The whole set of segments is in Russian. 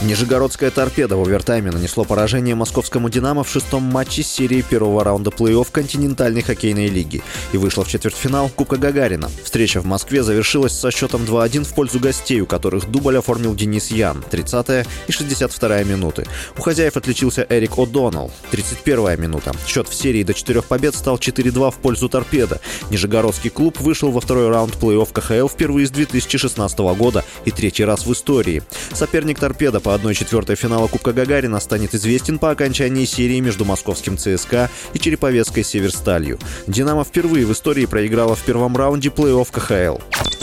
Нижегородская торпеда в овертайме нанесло поражение московскому «Динамо» в шестом матче серии первого раунда плей-офф континентальной хоккейной лиги и вышла в четвертьфинал Кубка Гагарина. Встреча в Москве завершилась со счетом 2-1 в пользу гостей, у которых дубль оформил Денис Ян, 30-я и 62-я минуты. У хозяев отличился Эрик О'Доннелл, 31-я минута. Счет в серии до четырех побед стал 4-2 в пользу торпеда. Нижегородский клуб вышел во второй раунд плей-офф КХЛ впервые с 2016 года и третий раз в истории. Соперник торпеда по 1-4 финала Кубка Гагарина станет известен по окончании серии между московским ЦСКА и Череповецкой Северсталью. «Динамо» впервые в истории проиграла в первом раунде плей-офф КХЛ.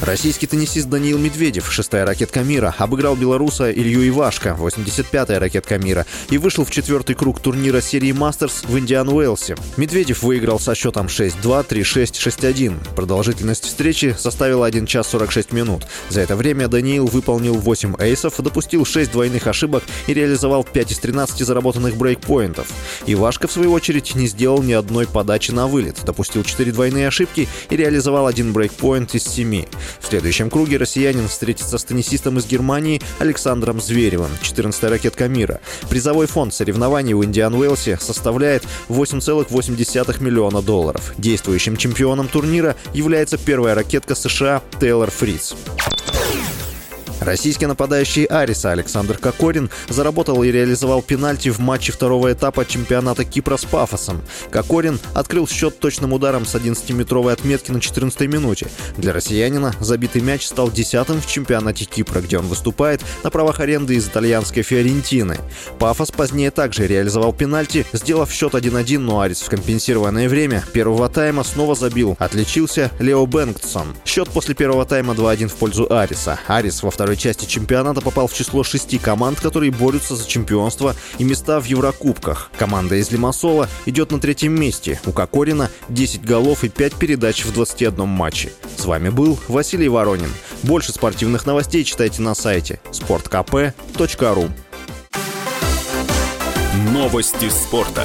Российский теннисист Даниил Медведев, шестая ракетка мира, обыграл белоруса Илью Ивашко, 85-я ракетка мира, и вышел в четвертый круг турнира серии Мастерс в Индиан Уэлсе. Медведев выиграл со счетом 6-2, 3-6, 6-1. Продолжительность встречи составила 1 час 46 минут. За это время Даниил выполнил 8 эйсов, допустил 6 двойных ошибок и реализовал 5 из 13 заработанных брейкпоинтов. Ивашко, в свою очередь, не сделал ни одной подачи на вылет, допустил 4 двойные ошибки и реализовал один брейкпоинт из 7. В следующем круге россиянин встретится с теннисистом из Германии Александром Зверевым, 14-я ракетка мира. Призовой фонд соревнований в Индиан Уэлсе составляет 8,8 миллиона долларов. Действующим чемпионом турнира является первая ракетка США Тейлор Фриц. Российский нападающий Ариса Александр Кокорин заработал и реализовал пенальти в матче второго этапа чемпионата Кипра с Пафосом. Кокорин открыл счет точным ударом с 11-метровой отметки на 14-й минуте. Для россиянина забитый мяч стал десятым в чемпионате Кипра, где он выступает на правах аренды из итальянской Фиорентины. Пафос позднее также реализовал пенальти, сделав счет 1-1, но Арис в компенсированное время первого тайма снова забил. Отличился Лео Бенгтсон. Счет после первого тайма 2-1 в пользу Ариса. Арис во второй части чемпионата попал в число шести команд, которые борются за чемпионство и места в Еврокубках. Команда из Лимассола идет на третьем месте. У Кокорина 10 голов и 5 передач в 21 матче. С вами был Василий Воронин. Больше спортивных новостей читайте на сайте sportkp.ru Новости спорта.